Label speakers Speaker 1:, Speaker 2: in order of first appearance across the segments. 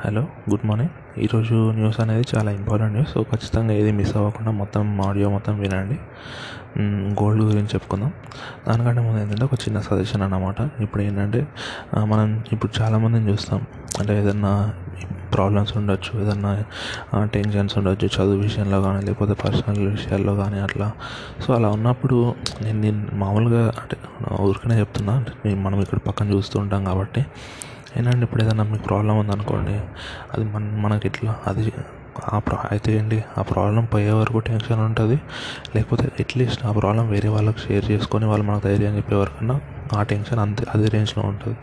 Speaker 1: Hello good morning. ఈరోజు news అనేది చాలా ఇంపార్టెంట్ న్యూస్. సో ఖచ్చితంగా ఏది మిస్ అవ్వకుండా మొత్తం ఆడియో మొత్తం వినండి. గోల్డ్ గురించి చెప్పుకుందాం. దానికంటే ముందు ఏంటంటే ఒక చిన్న సజెషన్ అన్నమాట. ఇప్పుడు ఏంటంటే మనం ఇప్పుడు చాలామందిని చూస్తాం. అంటే ఏదన్నా ప్రాబ్లమ్స్ ఉండొచ్చు ఏదన్నా టెన్షన్స్ ఉండొచ్చు చదువు విషయంలో కానీ లేకపోతే పర్సనల్ విషయాల్లో కానీ అట్లా. సో అలా ఉన్నప్పుడు నేను నేను మామూలుగా అంటే ఊరికనే చెప్తున్నా. మనం ఇక్కడ పక్కన చూస్తూ ఉంటాం కాబట్టి ఏంటంటే ఇప్పుడు ఏదైనా మీకు ప్రాబ్లం ఉందనుకోండి అది మన మనకి ఇట్లా అది ఆ ప్రా అయితే ఏంటి ఆ ప్రాబ్లం పోయే వరకు టెన్షన్ ఉంటుంది. లేకపోతే అట్లీస్ట్ ఆ ప్రాబ్లం వేరే వాళ్ళకి షేర్ చేసుకొని వాళ్ళు మనకు ధైర్యం చెప్పే వరకన్నా ఆ టెన్షన్ అంతే అదే రేంజ్లో ఉంటుంది.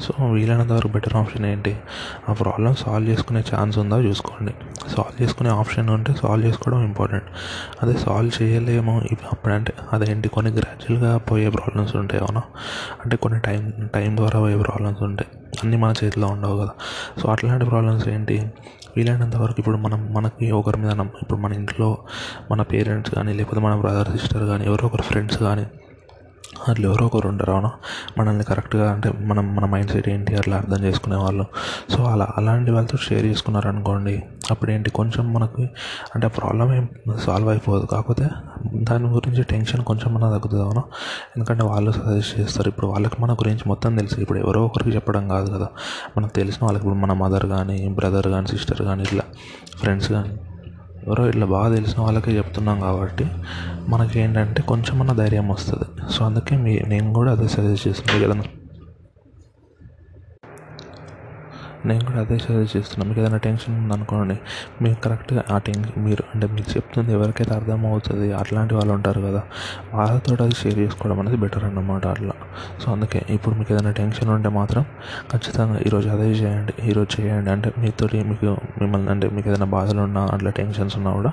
Speaker 1: సో వీలైనంత వరకు బెటర్ ఆప్షన్ ఏంటి ఆ ప్రాబ్లం సాల్వ్ చేసుకునే ఛాన్స్ ఉందా చూసుకోండి. సాల్వ్ చేసుకునే ఆప్షన్ ఉంటే సాల్వ్ చేసుకోవడం ఇంపార్టెంట్. అదే సాల్వ్ చేయలేము అప్పుడంటే అదేంటి కొన్ని గ్రాడ్యువల్గా పోయే ప్రాబ్లమ్స్ ఉంటాయి అవునా? అంటే కొన్ని టైం టైం ద్వారా పోయే ప్రాబ్లమ్స్ ఉంటాయి. అన్నీ మన చేతిలో ఉండవు కదా. సో అట్లాంటి ప్రాబ్లమ్స్ ఏంటి? వీలైనంత వరకు ఇప్పుడు మనం మనకి ఒకరి మీద నమ్మ ఇప్పుడు మన ఇంట్లో మన పేరెంట్స్ కానీ లేకపోతే మన బ్రదర్ సిస్టర్ కానీ ఎవరో ఒకరు ఫ్రెండ్స్ కానీ అట్లా ఎవరో ఒకరు ఉంటారు అవునా? మనల్ని కరెక్ట్గా అంటే మనం మన మైండ్ సెట్ ఏంటి అట్లా అర్థం చేసుకునే వాళ్ళు. సో అలా అలాంటి వాళ్ళతో షేర్ చేసుకున్నారనుకోండి అప్పుడు ఏంటి కొంచెం మనకి అంటే ఆ ప్రాబ్లం ఏం సాల్వ్ అయిపోదు. కాకపోతే దాని గురించి టెన్షన్ కొంచెం మన తగ్గుతుంది అవునా? ఎందుకంటే వాళ్ళు సజెస్ట్ చేస్తారు. ఇప్పుడు వాళ్ళకి మన గురించి మొత్తం తెలుసు. ఇప్పుడు ఎవరో ఒకరికి చెప్పడం కాదు కదా. మనకు తెలిసిన వాళ్ళకి ఇప్పుడు మన మదర్ కానీ బ్రదర్ కానీ సిస్టర్ కానీ ఇట్లా ఫ్రెండ్స్ కానీ ఎవరో ఇట్లా బాగా తెలిసిన వాళ్ళకే చెప్తున్నాం కాబట్టి మనకి ఏంటంటే కొంచెమన్నా ధైర్యం వస్తుంది. సో అందుకే మీ నేను కూడా అదే సజెస్ట్ చేస్తున్నాను ఏదైనా నేను కూడా అదే సజెస్ట్ చేస్తున్నాను మీకు ఏదైనా టెన్షన్ ఉందనుకోండి మీరు కరెక్ట్గా ఆ టెన్ మీరు అంటే మీకు చెప్తుంది ఎవరికైతే అర్థమవుతుంది అట్లాంటి వాళ్ళు ఉంటారు కదా వాళ్ళతో అది షేర్ చేసుకోవడం అనేది బెటర్ అన్నమాట అట్లా. సో అందుకే ఇప్పుడు మీకు ఏదైనా టెన్షన్ ఉంటే మాత్రం ఖచ్చితంగా ఈరోజు అదే చేయండి ఈరోజు చేయండి. అంటే మీతోటి మీకు మిమ్మల్ని అంటే మీకు ఏదైనా బాధలు ఉన్నా అట్లా టెన్షన్స్ ఉన్నా కూడా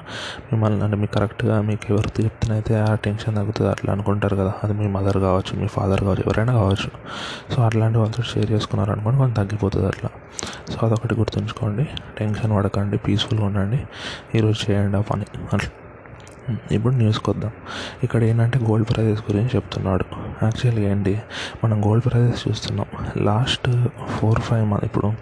Speaker 1: మిమ్మల్ని అంటే మీకు కరెక్ట్గా మీకు ఎవరు చెప్తేనైతే ఆ టెన్షన్ తగ్గుతుంది అట్లా అనుకుంటారు కదా. అది మీ మదర్ కావచ్చు మీ ఫాదర్ కావచ్చు ఎవరైనా కావచ్చు. సో అట్లాంటి వాళ్ళతో షేర్ చేసుకున్నారనుకోండి కొంచెం తగ్గిపోతుంది అట్లా. సో అదొకటి గుర్తుంచుకోండి. టెన్షన్ పడకండి పీస్ఫుల్గా ఉండండి. ఈరోజు చేయండి ఆ పని. అట్లా. ఇప్పుడు న్యూస్కి వద్దాం. ఇక్కడ ఏంటంటే గోల్డ్ ప్రైజెస్ గురించి చెప్తున్నాడు. యాక్చువల్గా ఏంటి? మనం గోల్డ్ ప్రైజెస్ చూస్తున్నాం. లాస్ట్ ఫోర్ ఫైవ్ మంత్ ఇప్పుడు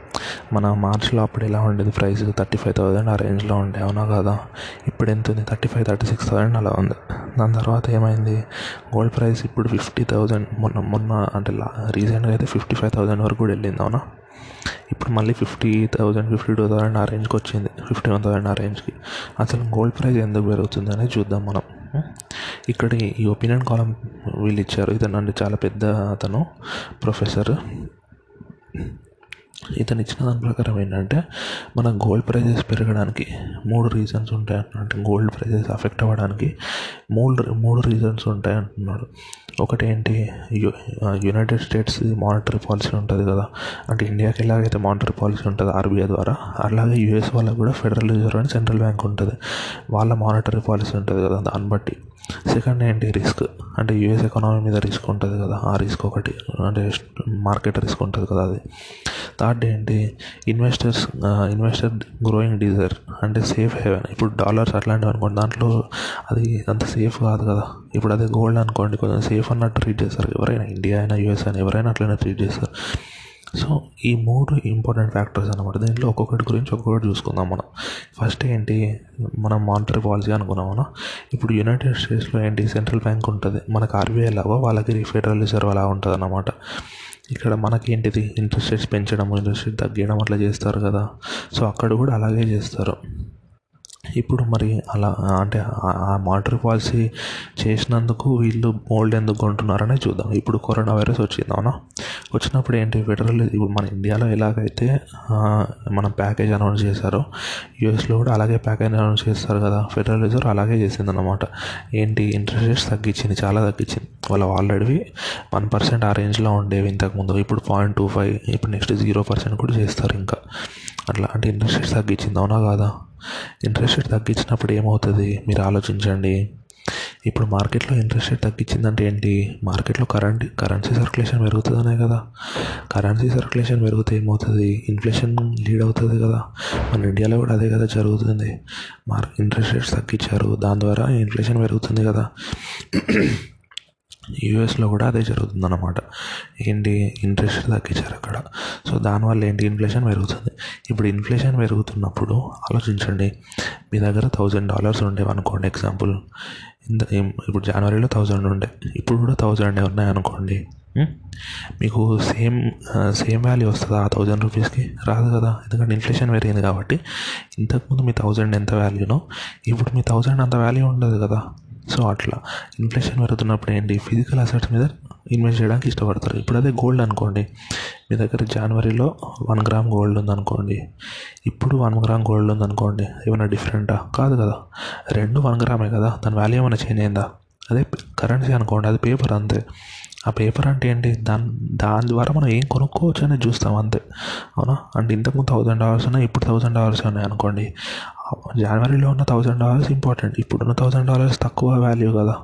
Speaker 1: మన మార్చ్లో అప్పుడు ఎలా ఉండేది ప్రైస్ థర్టీ ఫైవ్ థౌసండ్ ఆ రేంజ్లో ఉండే అవునా కదా? ఇప్పుడు ఎంత ఉంది? Thirty five thirty six thousand అలా ఉంది. దాని తర్వాత ఏమైంది? గోల్డ్ ప్రైస్ ఇప్పుడు ఫిఫ్టీ థౌసండ్ మొన్న మొన్న అంటే లా రీసెంట్గా అయితే ఫిఫ్టీ ఫైవ్ థౌసండ్ వరకు కూడా వెళ్ళింది అవునా? ఇప్పుడు మళ్ళీ fifty thousand fifty two thousand ఆ రేంజ్కి వచ్చింది. ఫిఫ్టీ వన్ థౌసండ్ ఆ రేంజ్కి. అసలు గోల్డ్ ప్రైస్ ఎందుకు పెరుగుతుంది అనేది చూద్దాం మనం. ఇక్కడ ఈ ఒపీనియన్ కాలం వీళ్ళు ఇచ్చారు. ఇతను అంటే చాలా పెద్ద అతను ప్రొఫెసర్. ఇతను ఇచ్చిన దాని ప్రకారం ఏంటంటే మన గోల్డ్ ప్రైజెస్ పెరగడానికి మూడు రీజన్స్ ఉంటాయి అంటే గోల్డ్ ప్రైజెస్ అఫెక్ట్ అవ్వడానికి మూడు మూడు రీజన్స్ ఉంటాయి అంటున్నాడు. ఒకటి ఏంటి? యు- యునైటెడ్ స్టేట్స్ మానిటరీ పాలసీ ఉంటుంది కదా. అంటే ఇండియాకి ఎలాగైతే మానిటరీ పాలసీ ఉంటుంది ఆర్బీఐ ద్వారా అలాగే యూఎస్ వాళ్ళకి కూడా ఫెడరల్ రిజర్వ్ అని సెంట్రల్ బ్యాంక్ ఉంటుంది. వాళ్ళ మానిటరీ పాలసీ ఉంటుంది కదా దాన్ని బట్టి. సెకండ్ ఏంటి రిస్క్ అంటే యూఎస్ ఎకానమీ మీద రిస్క్ ఉంటుంది కదా. ఆ రిస్క్ ఒకటి. అంటే మార్కెట్ రిస్క్ ఉంటుంది కదా అది. థర్డ్ ఏంటి ఇన్వెస్టర్స్ ఇన్వెస్టర్ గ్రోయింగ్ డిజైర్ అంటే సేఫ్ హెవెన్ ఇప్పుడు డాలర్స్ అట్లాంటివి అనుకోండి. దాంట్లో అది అంత సేఫ్ కాదు కదా. ఇప్పుడు అదే గోల్డ్ అనుకోండి. కొంచెం సేఫ్ అన్నట్టు ట్రీట్ చేస్తారు. ఎవరైనా ఇండియా అయినా యూఎస్ అయినా ఎవరైనా అట్లనే ట్రీట్ చేస్తారు. సో ఈ మూడు ఇంపార్టెంట్ ఫ్యాక్టర్స్ అనమాట దీంట్లో ఒక్కొక్కటి గురించి ఒక్కొక్కటి చూసుకుందాం మనం. ఫస్ట్ ఏంటి మనం మానిటరీ పాలసీ అనుకున్నాం మనం ఇప్పుడు యునైటెడ్ స్టేట్స్లో ఏంటి సెంట్రల్ బ్యాంక్ ఉంటుంది. మనకు ఆర్బీఐ లాగా వాళ్ళకి ఫెడరల్ రిజర్వ్ అలా ఉంటుంది అన్నమాట. ఇక్కడ మనకి ఏంటిది ఇంట్రెస్ట్ రేట్స్ పెంచడం ఇంట్రెస్ట్ రేట్ తగ్గించడం అట్లా చేస్తారు కదా. సో అక్కడ కూడా అలాగే చేస్తారు. ఇప్పుడు మరి అలా అంటే ఆ- ఆ మానిటరీ పాలసీ చేసినందుకు వీళ్ళు గోల్డ్ ఎందుకు కొంటున్నారనే చూద్దాం. ఇప్పుడు కరోనా వైరస్ వచ్చింది అవునా? వచ్చినప్పుడు ఏంటి ఫెడరల్ ఇప్పుడు మన ఇండియాలో ఎలాగైతే మనం ప్యాకేజ్ అనౌన్స్ చేశారో యూఎస్లో కూడా అలాగే ప్యాకేజ్ అనౌన్స్ చేస్తారు కదా ఫెడరల్ రిజర్వ్ అలాగే చేసింది అనమాట ఏంటి ఇంట్రెస్ట్ రేట్స్ తగ్గించింది చాలా తగ్గించింది. వాళ్ళు ఆల్రెడీ వన్ పర్సెంట్ ఆ రేంజ్లో ఉండేవి ఇంతకుముందు. ఇప్పుడు పాయింట్ టూ ఫైవ్ ఇప్పుడు నెక్స్ట్ జీరో పర్సెంట్ కూడా చేస్తారు ఇంకా. అట్లా అంటే ఇంట్రెస్ట్ రేట్స్ తగ్గించింది అవునా కాదా? ఇంట్రెస్ట్ రేట్ తగ్గించినప్పుడు ఏమవుతుంది? మీరు ఆలోచించండి. ఇప్పుడు మార్కెట్లో ఇంట్రెస్ట్ రేట్ తగ్గించిందంటే ఏంటి? మార్కెట్లో కరెంట్ కరెన్సీ సర్క్యులేషన్ పెరుగుతుందనే కదా. కరెన్సీ సర్క్యులేషన్ పెరిగితే ఏమవుతుంది? ఇన్ఫ్లేషన్ లీడ్ అవుతుంది కదా. మన ఇండియాలో కూడా అదే కదా జరుగుతుంది. మార్ ఇంట్రెస్ట్ రేట్స్ తగ్గించారు. దాని ద్వారా ఇన్ఫ్లేషన్ పెరుగుతుంది కదా. యూఎస్లో కూడా అదే జరుగుతుందన్నమాట. ఏంటి? ఇంట్రెస్ట్ తగ్గించారు అక్కడ. సో దానివల్ల ఏంటి? ఇన్ఫ్లేషన్ పెరుగుతుంది. ఇప్పుడు ఇన్ఫ్లేషన్ పెరుగుతున్నప్పుడు ఆలోచించండి. మీ దగ్గర థౌజండ్ డాలర్స్ ఉండేవి అనుకోండి ఎగ్జాంపుల్. ఇంత ఇప్పుడు జనవరిలో థౌజండ్ ఉండే ఇప్పుడు కూడా థౌజండ్ ఉన్నాయి అనుకోండి. మీకు సేమ్ సేమ్ వాల్యూ వస్తుందా ఆ థౌజండ్ రూపీస్కి? రాదు కదా. ఎందుకంటే ఇన్ఫ్లేషన్ పెరిగింది కాబట్టి. ఇంతకుముందు మీ థౌజండ్ ఎంత వాల్యూనో ఇప్పుడు మీ థౌజండ్ అంత వాల్యూ ఉండదు కదా. సో అట్లా. ఇన్ఫ్లేషన్ పెరుగుతున్నప్పుడు ఏంటి? ఫిజికల్ అసెట్స్ మీద ఇన్వెస్ట్ చేయడానికి ఇష్టపడతారు. ఇప్పుడు అదే గోల్డ్ అనుకోండి. మీ దగ్గర జనవరిలో వన్ గ్రామ్ గోల్డ్ ఉందనుకోండి. ఇప్పుడు వన్ గ్రామ్ గోల్డ్ ఉందనుకోండి. ఏమైనా డిఫరెంటా కాదు కదా. రెండు వన్ గ్రామే కదా. దాని వాల్యూ ఏమైనా చేంజ్ అయిందా? అదే కరెన్సీ అనుకోండి. అది పేపర్ అంతే. ఆ పేపర్ అంటే ఏంటి? దాని దాని ద్వారా మనం ఏం కొనుక్కోవచ్చు అనేది చూస్తాం అంతే. అవునా? అంటే ఇంతకుముందు థౌజండ్ డాలర్స్ ఉన్నాయి ఇప్పుడు థౌజండ్ డాలర్స్ ఉన్నాయి అనుకోండి. జనవరిలో ఉన్న థౌజండ్ డాలర్స్ ఇంపార్టెంట్ ఇప్పుడున్న థౌజండ్ డాలర్స్ తక్కువ వాల్యూ కదా.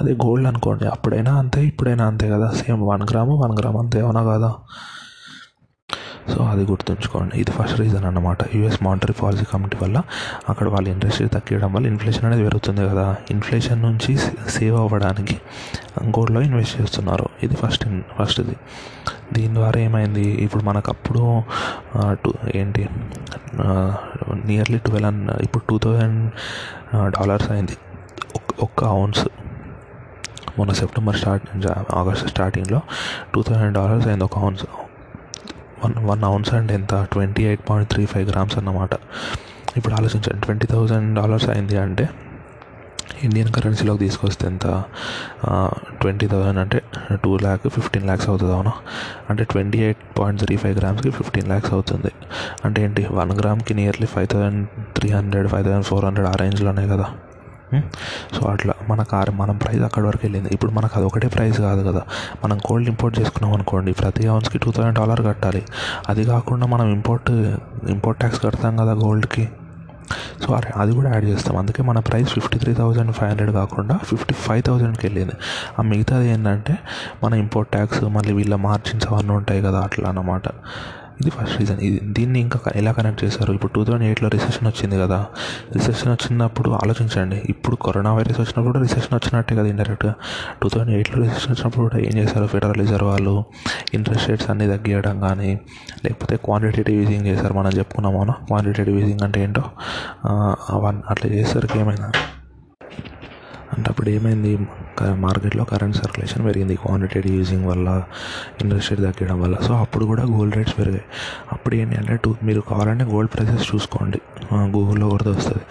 Speaker 1: అదే గోల్డ్ అనుకోండి. అప్పుడైనా అంతే ఇప్పుడైనా అంతే కదా. Same one gram one gram అంతే అవునా కదా? సో అది గుర్తుంచుకోండి. ఇది ఫస్ట్ రీజన్ అన్నమాట. యూఎస్ మానిటరీ పాలసీ కమిటీ వల్ల అక్కడ వాళ్ళ ఇంట్రెస్ట్ రేట్ తగ్గడం వల్ల ఇన్ఫ్లేషన్ అనేది పెరుగుతుంది కదా. ఇన్ఫ్లేషన్ నుంచి సేవ్ అవ్వడానికి గోల్డ్లో ఇన్వెస్ట్ చేస్తున్నారు. ఇది ఫస్ట్ ఫస్ట్ది దీని ద్వారా ఏమైంది? ఇప్పుడు మనకు అప్పుడు టూ ఏంటి నియర్లీ ట్వెల్వ్ అండ్ ఇప్పుడు టూ థౌజండ్ డాలర్స్ అయింది. ఒక్క అవున్స్ మొన్న సెప్టెంబర్ స్టార్ట్ ఆగస్ట్ స్టార్టింగ్లో టూ థౌజండ్ డాలర్స్ అయింది ఒక అవున్స్ వన్ వన్ అవున్స్ అంటే ఎంత? Twenty eight point three five grams అన్నమాట. ఇప్పుడు ఆలోచించండి ట్వంటీ థౌజండ్ డాలర్స్ అయింది అంటే ఇండియన్ కరెన్సీలోకి తీసుకొస్తే ఎంత? ట్వంటీ థౌజండ్ అంటే టూ ల్యాక్ ఫిఫ్టీన్ ల్యాక్స్ అవుతుంది అవునా? అంటే twenty eight point three five గ్రామ్స్కి fifteen lakhs అవుతుంది. అంటే ఏంటి? One గ్రామ్కి nearly five thousand three hundred five thousand four hundred ఆ రేంజ్లోనే కదా. Hmm? సో అట్లా మన కార్ మన ప్రైస్ అక్కడి వరకు వెళ్ళింది. ఇప్పుడు మనకు అది ఒకటే ప్రైస్ కాదు కదా. మనం గోల్డ్ ఇంపోర్ట్ చేసుకున్నాం అనుకోండి ప్రతి అవన్స్కి టూ థౌసండ్ డాలర్ కట్టాలి. అది కాకుండా మనం ఇంపోర్ట్ ఇంపోర్ట్ ట్యాక్స్ కడతాం కదా గోల్డ్కి సో అరే అది కూడా యాడ్ చేస్తాం. అందుకే మన price fifty three thousand five hundred కాకుండా ఫిఫ్టీ ఫైవ్ థౌజండ్కి వెళ్ళింది. ఆ మిగతాది ఏంటంటే మన ఇంపోర్ట్ ట్యాక్స్ మళ్ళీ వీళ్ళ మార్జిన్స్ అవన్నీ ఉంటాయి కదా అట్లా అన్నమాట. ఇది ఫస్ట్ రీజన్ ఇది దీన్ని ఇంకా ఎలా కనెక్ట్ చేశారు? ఇప్పుడు టూ థౌజండ్ ఎయిట్లో రిసెషన్ వచ్చింది కదా. రిసెషన్ వచ్చినప్పుడు ఆలోచించండి. ఇప్పుడు కరోనా వైరస్ వచ్చినప్పుడు కూడా రిసెషన్ వచ్చినట్టే కదా ఇండైరెక్ట్గా టూ థౌజండ్ ఎయిట్లో రిసెషన్ వచ్చినప్పుడు కూడా ఏం చేశారు? ఫెడరల్ రిజర్వ్ వాళ్ళు ఇంట్రెస్ట్ రేట్స్ అన్ని తగ్గియడం కానీ లేకపోతే క్వాంటిటేటివ్ ఈజింగ్ చేశారు. మనం చెప్పుకున్నాం అవునా? క్వాంటిటేటివ్ ఈజింగ్ అంటే ఏంటో? అవన్నీ అట్లా చేసేసరికి ఏమైనా అంటే అప్పుడు ఏమైంది మార్కెట్లో కరెంట్ సర్క్యులేషన్ పెరిగింది. క్వాంటిటేటివ్ యూజింగ్ వల్ల ఇంట్రెస్ట్ రేట్ తగ్గడం వల్ల. సో అప్పుడు కూడా గోల్డ్ రేట్స్ పెరిగాయి. అప్పుడు ఏంటి అంటే టూ మీరు కావాలంటే గోల్డ్ ప్రైసెస్ చూసుకోండి. గూగుల్లో కూడా వస్తుంది.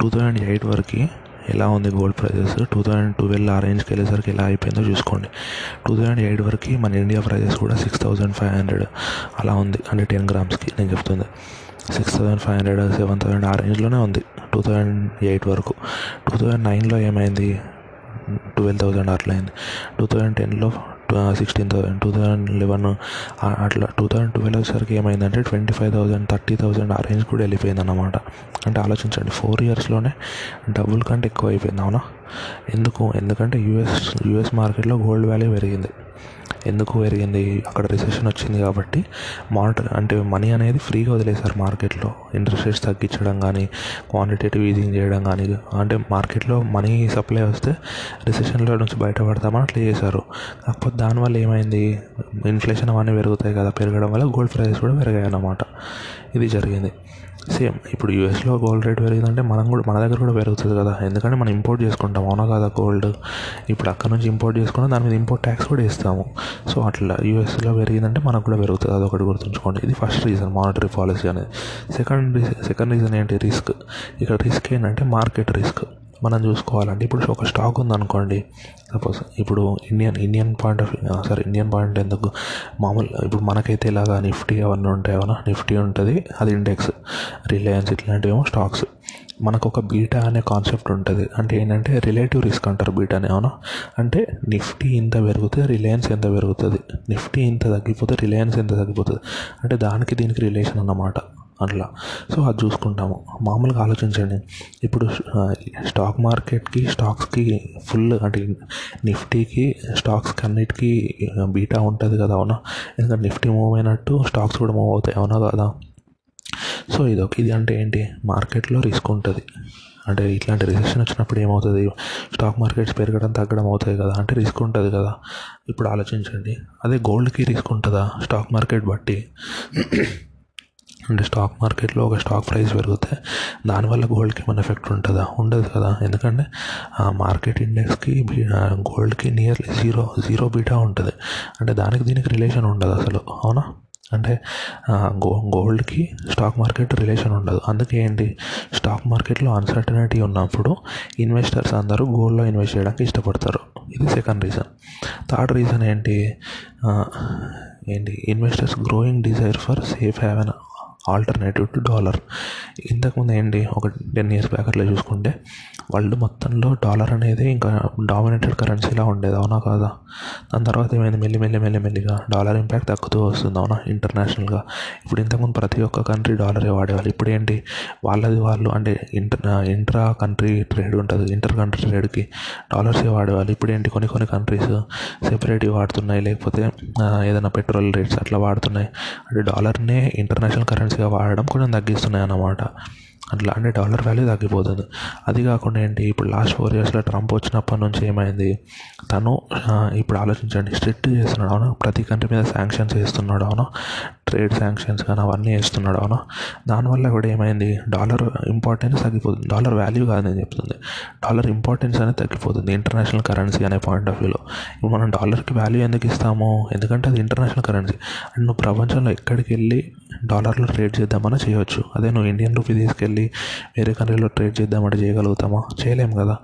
Speaker 1: టూ థౌజండ్ ఎయిట్ వరకు ఎలా ఉంది gold prices two thousand twelve ఆ రేంజ్కి వెళ్ళేసరికి ఎలా అయిపోయిందో చూసుకోండి. టూ థౌజండ్ ఎయిట్ వరకు మన ఇండియా ప్రైజెస్ కూడా సిక్స్ థౌజండ్ ఫైవ్ హండ్రెడ్ అలా ఉంది. అంటే టెన్ గ్రామ్స్కి నేను చెప్తుంది. Six thousand five hundred seven thousand ఆ రేంజ్లోనే ఉంది. టూ థౌజండ్ ఎయిట్ వరకు. టూ థౌజండ్ నైన్లో ఏమైంది? ట్వెల్వ్ థౌజండ్ అట్లా అయింది టూ థౌజండ్ టెన్లో sixteen thousand two thousand eleven అట్లా టూ థౌజండ్ ట్వెల్వ్ వచ్చేసరికి ఏమైందంటే twenty five thousand thirty thousand ఆ రేంజ్ కూడా వెళ్ళిపోయింది అన్నమాట అంటే ఆలోచించండి ఫోర్ ఇయర్స్లోనే డబుల్ కంటే ఎక్కువ అయిపోయింది అవునా? ఎందుకు? ఎందుకంటే యూఎస్ యూఎస్ మార్కెట్లో గోల్డ్ వాల్యూ పెరిగింది. ఎందుకు పెరిగింది? అక్కడ రిసెషన్ వచ్చింది కాబట్టి మానిటర్ అంటే మనీ అనేది ఫ్రీగా వదిలేశారు మార్కెట్లో. ఇంట్రెస్ట్ రేట్స్ తగ్గించడం కానీ క్వాంటిటేటివ్ ఈజింగ్ చేయడం కానీ అంటే మార్కెట్లో మనీ సప్లై వస్తే రిసెషన్లో నుంచి బయటపడతామని అట్లా చేశారు. కాకపోతే దానివల్ల ఏమైంది? ఇన్ఫ్లేషన్ అవన్నీ పెరుగుతాయి కదా పెరగడం వల్ల గోల్డ్ ప్రైసెస్ కూడా పెరిగాయి అన్నమాట ఇది జరిగింది. సేమ్ ఇప్పుడు యూఎస్లో గోల్డ్ రేట్ పెరిగిందంటే మనం కూడా మన దగ్గర కూడా పెరుగుతుంది కదా. ఎందుకంటే మనం ఇంపోర్ట్ చేసుకుంటాం అవునా కదా గోల్డ్ ఇప్పుడు అక్కడ నుంచి ఇంపోర్ట్ చేసుకుంటాం దాని మీద ఇంపోర్ట్ ట్యాక్స్ కూడా ఇస్తాము సో అట్లా యూఎస్లో పెరిగిందంటే మనకు కూడా పెరుగుతుంది అదొకటి గుర్తుంచుకోండి. ఇది ఫస్ట్ రీజన్ మానిటరీ పాలసీ అనేది. సెకండ్ సెకండ్ రీజన్ ఏంటి? రిస్క్ ఇక్కడ రిస్క్ ఏంటంటే మార్కెట్ రిస్క్ మనం చూసుకోవాలండి ఇప్పుడు ఒక స్టాక్ ఉందనుకోండి సపోజ్ ఇప్పుడు Indian Indian point of sorry Indian point ఎందుకు? మామూలు ఇప్పుడు మనకైతే ఇలాగా నిఫ్టీ అవన్నీ ఉంటాయి? అవునా? నిఫ్టీ ఉంటుంది అది ఇండెక్స్ రిలయన్స్ ఇట్లాంటివేమో స్టాక్స్. మనకు ఒక బీటా అనే కాన్సెప్ట్ ఉంటుంది. అంటే ఏంటంటే రిలేటివ్ రిస్క్ అంటారు బీటాని అవునా? అంటే నిఫ్టీ ఇంత పెరిగితే రిలయన్స్ ఎంత పెరుగుతుంది? నిఫ్టీ ఇంత తగ్గిపోతే రిలయన్స్ ఎంత తగ్గిపోతుంది? అంటే దానికి దీనికి రిలేషన్ అన్నమాట. అట్లా. సో అది చూసుకుంటాము. మామూలుగా ఆలోచించండి. ఇప్పుడు స్టాక్ మార్కెట్కి స్టాక్స్కి ఫుల్ అంటే నిఫ్టీకి స్టాక్స్కి అన్నిటికీ బీటా ఉంటుంది కదా అవునా? ఎందుకంటే నిఫ్టీ మూవ్ అయినట్టు స్టాక్స్ కూడా మూవ్ అవుతాయి అవునా కదా? సో ఇది ఒక ఇది అంటే ఏంటి? మార్కెట్లో రిస్క్ ఉంటుంది. అంటే ఇట్లాంటి రిసెషన్ వచ్చినప్పుడు ఏమవుతుంది? స్టాక్ మార్కెట్స్ పెరగడం తగ్గడం అవుతాయి కదా అంటే రిస్క్ ఉంటుంది కదా. ఇప్పుడు ఆలోచించండి. అదే గోల్డ్కి రిస్క్ ఉంటుందా? స్టాక్ మార్కెట్ బట్టి. అంటే స్టాక్ మార్కెట్లో ఒక స్టాక్ ప్రైస్ పెరిగితే దానివల్ల గోల్డ్కి ఏమైనా ఎఫెక్ట్ ఉంటుందా? ఉండదు కదా. ఎందుకంటే ఆ మార్కెట్ ఇండెక్స్కి గోల్డ్కి నియర్లీ జీరో జీరో బీటా ఉంటుంది. అంటే దానికి దీనికి రిలేషన్ ఉండదు అసలు. అవునా? అంటే గో గోల్డ్కి స్టాక్ మార్కెట్ రిలేషన్ ఉండదు. అందుకే ఏంటి? స్టాక్ మార్కెట్లో అన్సర్టనిటీ ఉన్నప్పుడు ఇన్వెస్టర్స్ అందరూ గోల్డ్లో ఇన్వెస్ట్ చేయడానికి ఇష్టపడతారు. ఇది సెకండ్ రీజన్ థర్డ్ రీజన్ ఏంటి? ఏంటి? Investors growing desire for safe haven alternative to dollar ఇంతకుముందు ఏంటి? ఒక టెన్ ఇయర్స్ బ్యాక్ అట్లా చూసుకుంటే వరల్డ్ మొత్తంలో డాలర్ అనేది ఇంకా డామినేటెడ్ కరెన్సీలా ఉండేది అవునా కాదా? దాని తర్వాత ఏమైంది? మెల్లి మెల్లి మెల్లి మెల్లిగా డాలర్ ఇంపాక్ట్ తగ్గుతూ వస్తుంది అవునా? ఇంటర్నేషనల్గా ఇప్పుడు ఇంతకుముందు ప్రతి ఒక్క కంట్రీ డాలరే వాడేవాళ్ళు. ఇప్పుడు ఏంటి? వాళ్ళది వాళ్ళు అంటే ఇంటర్ ఇంట్రా కంట్రీ ట్రేడ్ ఉంటుంది. ఇంటర్ కంట్రీ ట్రేడ్కి డాలర్సే వాడేవాళ్ళు. ఇప్పుడు ఏంటి? కొన్ని కొన్ని కంట్రీస్ సెపరేట్గా వాడుతున్నాయి. లేకపోతే ఏదైనా పెట్రోల్ రేట్స్ అట్లా వాడుతున్నాయి. అంటే డాలర్నే ఇంటర్నేషనల్ కరెన్సీ మంచిగా వాడడం కొంచెం తగ్గిస్తున్నాయి అన్నమాట అట్లా అంటే డాలర్ వాల్యూ తగ్గిపోతుంది. అది కాకుండా ఏంటి ఇప్పుడు లాస్ట్ ఫోర్ ఇయర్స్లో ట్రంప్ వచ్చినప్పటి నుంచి ఏమైంది? తను ఇప్పుడు ఆలోచించండి స్ట్రిక్ట్ చేస్తున్నాడు అవునా? ప్రతి కంట్రీ మీద శాంక్షన్స్ వేస్తున్నాడు అవునా? ట్రేడ్ శాంక్షన్స్ కానీ అవన్నీ వేస్తున్నాడు అవునా? దానివల్ల కూడా ఏమైంది? డాలర్ ఇంపార్టెన్స్ తగ్గిపోతుంది. డాలర్ వాల్యూ కాదు నేను చెప్తుంది. డాలర్ ఇంపార్టెన్స్ అనేది తగ్గిపోతుంది ఇంటర్నేషనల్ కరెన్సీ అనే పాయింట్ ఆఫ్ వ్యూలో ఇప్పుడు మనం డాలర్కి వాల్యూ ఎందుకు ఇస్తాము? ఎందుకంటే అది ఇంటర్నేషనల్ కరెన్సీ అండ్ నువ్వు ప్రపంచంలో ఎక్కడికి వెళ్ళి డాలర్లో ట్రేడ్ చేద్దామని చేయొచ్చు. అదే నువ్వు ఇండియన్ రూపీ తీసుకెళ్ళి వేరే కంట్రీలో ట్రేడ్ చేద్దామంటే చేయగలుగుతామా? చేయలేము కదా.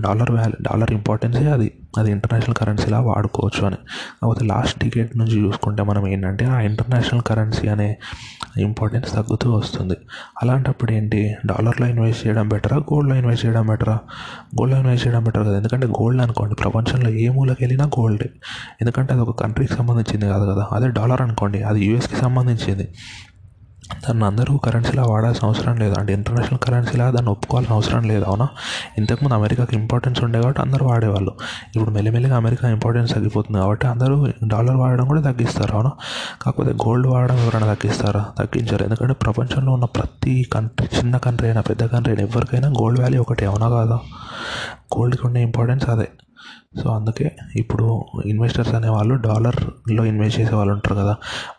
Speaker 1: డాలర్ వ్యాల్యూ డాలర్ ఇంపార్టెన్సే అది. అది ఇంటర్నేషనల్ కరెన్సీలా వాడుకోవచ్చు అని. కాకపోతే లాస్ట్ టికెట్ నుంచి చూసుకుంటే మనం ఏంటంటే ఆ ఇంటర్నేషనల్ కరెన్సీ అనే ఇంపార్టెన్స్ తగ్గుతూ వస్తుంది. అలాంటప్పుడు ఏంటి? డాలర్లో ఇన్వెస్ట్ చేయడం బెటరా? గోల్డ్లో ఇన్వెస్ట్ చేయడం బెటరా? గోల్డ్లో ఇన్వెస్ట్ చేయడం బెటర్ కదా. ఎందుకంటే గోల్డ్ అనుకోండి ప్రపంచంలో ఏ మూలకి వెళ్ళినా గోల్డే. ఎందుకంటే అది ఒక కంట్రీకి సంబంధించింది కాదు కదా. అదే డాలర్ అనుకోండి అది యూఎస్కి సంబంధించింది. దాన్ని అందరూ కరెన్సీలా వాడాల్సిన అవసరం లేదు. అంటే ఇంటర్నేషనల్ కరెన్సీలా దాన్ని ఒప్పుకోవాల్సిన అవసరం లేదు అవునా? ఇంతకుముందు అమెరికాకి ఇంపార్టెన్స్ ఉండే కాబట్టి అందరూ వాడేవాళ్ళు. ఇప్పుడు మెల్లిమెల్లిగా అమెరికా ఇంపార్టెన్స్ తగ్గిపోతుంది కాబట్టి అందరూ డాలర్ వాడడం కూడా తగ్గిస్తారు అవునా? కాకపోతే గోల్డ్ వాడడం ఎవరైనా తగ్గిస్తారా? తగ్గించారు. ఎందుకంటే ప్రపంచంలో ఉన్న ప్రతి కంట్రీ చిన్న కంట్రీ అయినా పెద్ద కంట్రీ అయినా ఎవరికైనా గోల్డ్ వాల్యూ ఒకటి అవునా కాదా? గోల్డ్కి ఉండే ఇంపార్టెన్స్ అదే. సో అందుకే ఇప్పుడు ఇన్వెస్టర్స్ అనేవాళ్ళు డాలర్లో ఇన్వెస్ట్ చేసే వాళ్ళు ఉంటారు కదా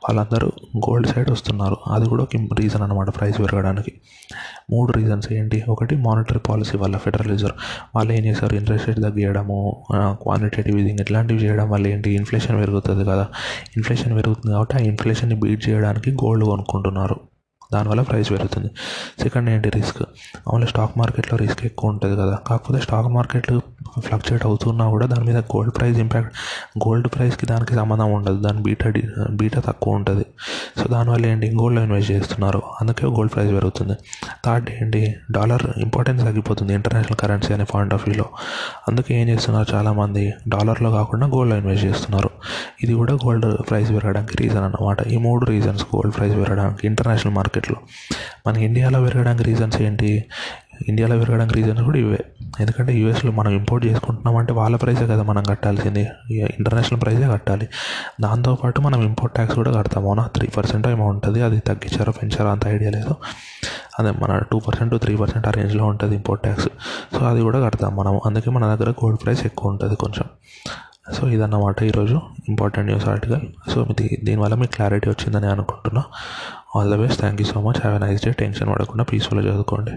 Speaker 1: వాళ్ళందరూ గోల్డ్ సైడ్ వస్తున్నారు. అది కూడా ఒక రీజన్ అనమాట ప్రైస్ పెరగడానికి. మూడు రీజన్స్ ఏంటి? ఒకటి మానిటరీ పాలసీ వల్ల ఫెడరల్ రిజర్వ్ వాళ్ళు ఏం చేస్తారు ఇంట్రెస్ట్ రేట్ తగ్గియడము క్వాంటిటేటివ్ ఈజింగ్ ఇట్లాంటివి చేయడం వల్ల ఏంటి? ఇన్ఫ్లేషన్ పెరుగుతుంది కదా. ఇన్ఫ్లేషన్ పెరుగుతుంది కాబట్టి ఆ ఇన్ఫ్లేషన్ని బీట్ చేయడానికి గోల్డ్ కొనుక్కుంటున్నారు. దానివల్ల ప్రైస్ పెరుగుతుంది. సెకండ్ ఏంటి రిస్క్ మామూలుగా స్టాక్ మార్కెట్లో రిస్క్ ఎక్కువ ఉంటుంది కదా. కాకపోతే స్టాక్ మార్కెట్ ఫ్లక్చుయేట్ అవుతున్నా కూడా దాని మీద గోల్డ్ ప్రైస్ ఇంపాక్ట్ గోల్డ్ ప్రైస్కి దానికి సంబంధం ఉండదు. దాని బీటా బీటా తక్కువ ఉంటుంది. సో దానివల్ల ఏంటి? గోల్డ్లో ఇన్వెస్ట్ చేస్తున్నారు. అందుకే గోల్డ్ ప్రైస్ పెరుగుతుంది. థర్డ్ ఏంటి? డాలర్ ఇంపార్టెన్స్ తగ్గిపోతుంది ఇంటర్నేషనల్ కరెన్సీ అనే పాయింట్ ఆఫ్ వ్యూలో అందుకే ఏం చేస్తున్నారు చాలామంది? డాలర్లో కాకుండా గోల్డ్లో ఇన్వెస్ట్ చేస్తున్నారు. ఇది కూడా గోల్డ్ ప్రైస్ పెరగడానికి రీజన్ అన్నమాట. ఈ మూడు రీజన్స్ గోల్డ్ ప్రైస్ పెరగడానికి ఇంటర్నేషనల్ మార్కెట్ మార్కెట్లో. మన ఇండియాలో పెరగడానికి రీజన్స్ ఏంటి? ఇండియాలో పెరగడానికి రీజన్స్ కూడా ఇవే. ఎందుకంటే యూఎస్లో మనం ఇంపోర్ట్ చేసుకుంటున్నామంటే వాళ్ళ ప్రైసే కదా మనం కట్టాల్సింది. ఇంటర్నేషనల్ ప్రైసే కట్టాలి. దాంతోపాటు మనం ఇంపోర్ట్ ట్యాక్స్ కూడా కడతాం. అవునా? త్రీ పర్సెంట్ ఏమో ఉంటుంది. అది తగ్గించారో పెంచారో అంత ఐడియా లేదు. అదే మన టూ పర్సెంట్ త్రీ పర్సెంట్ ఆ రేంజ్లో ఉంటుంది ఇంపోర్ట్ ట్యాక్స్ సో అది కూడా కడతాం మనం. అందుకే మన దగ్గర గోల్డ్ ప్రైస్ ఎక్కువ ఉంటుంది కొంచెం. సో ఇదన్నమాట ఈరోజు ఇంపార్టెంట్ న్యూస్ ఆర్టికల్ సో ఇది దీనివల్ల మీకు క్లారిటీ వచ్చిందని అనుకుంటున్నా. All the best thank you so much have a nice day tension పడకుండా పీస్ఫుల్గా చదువుకోండి.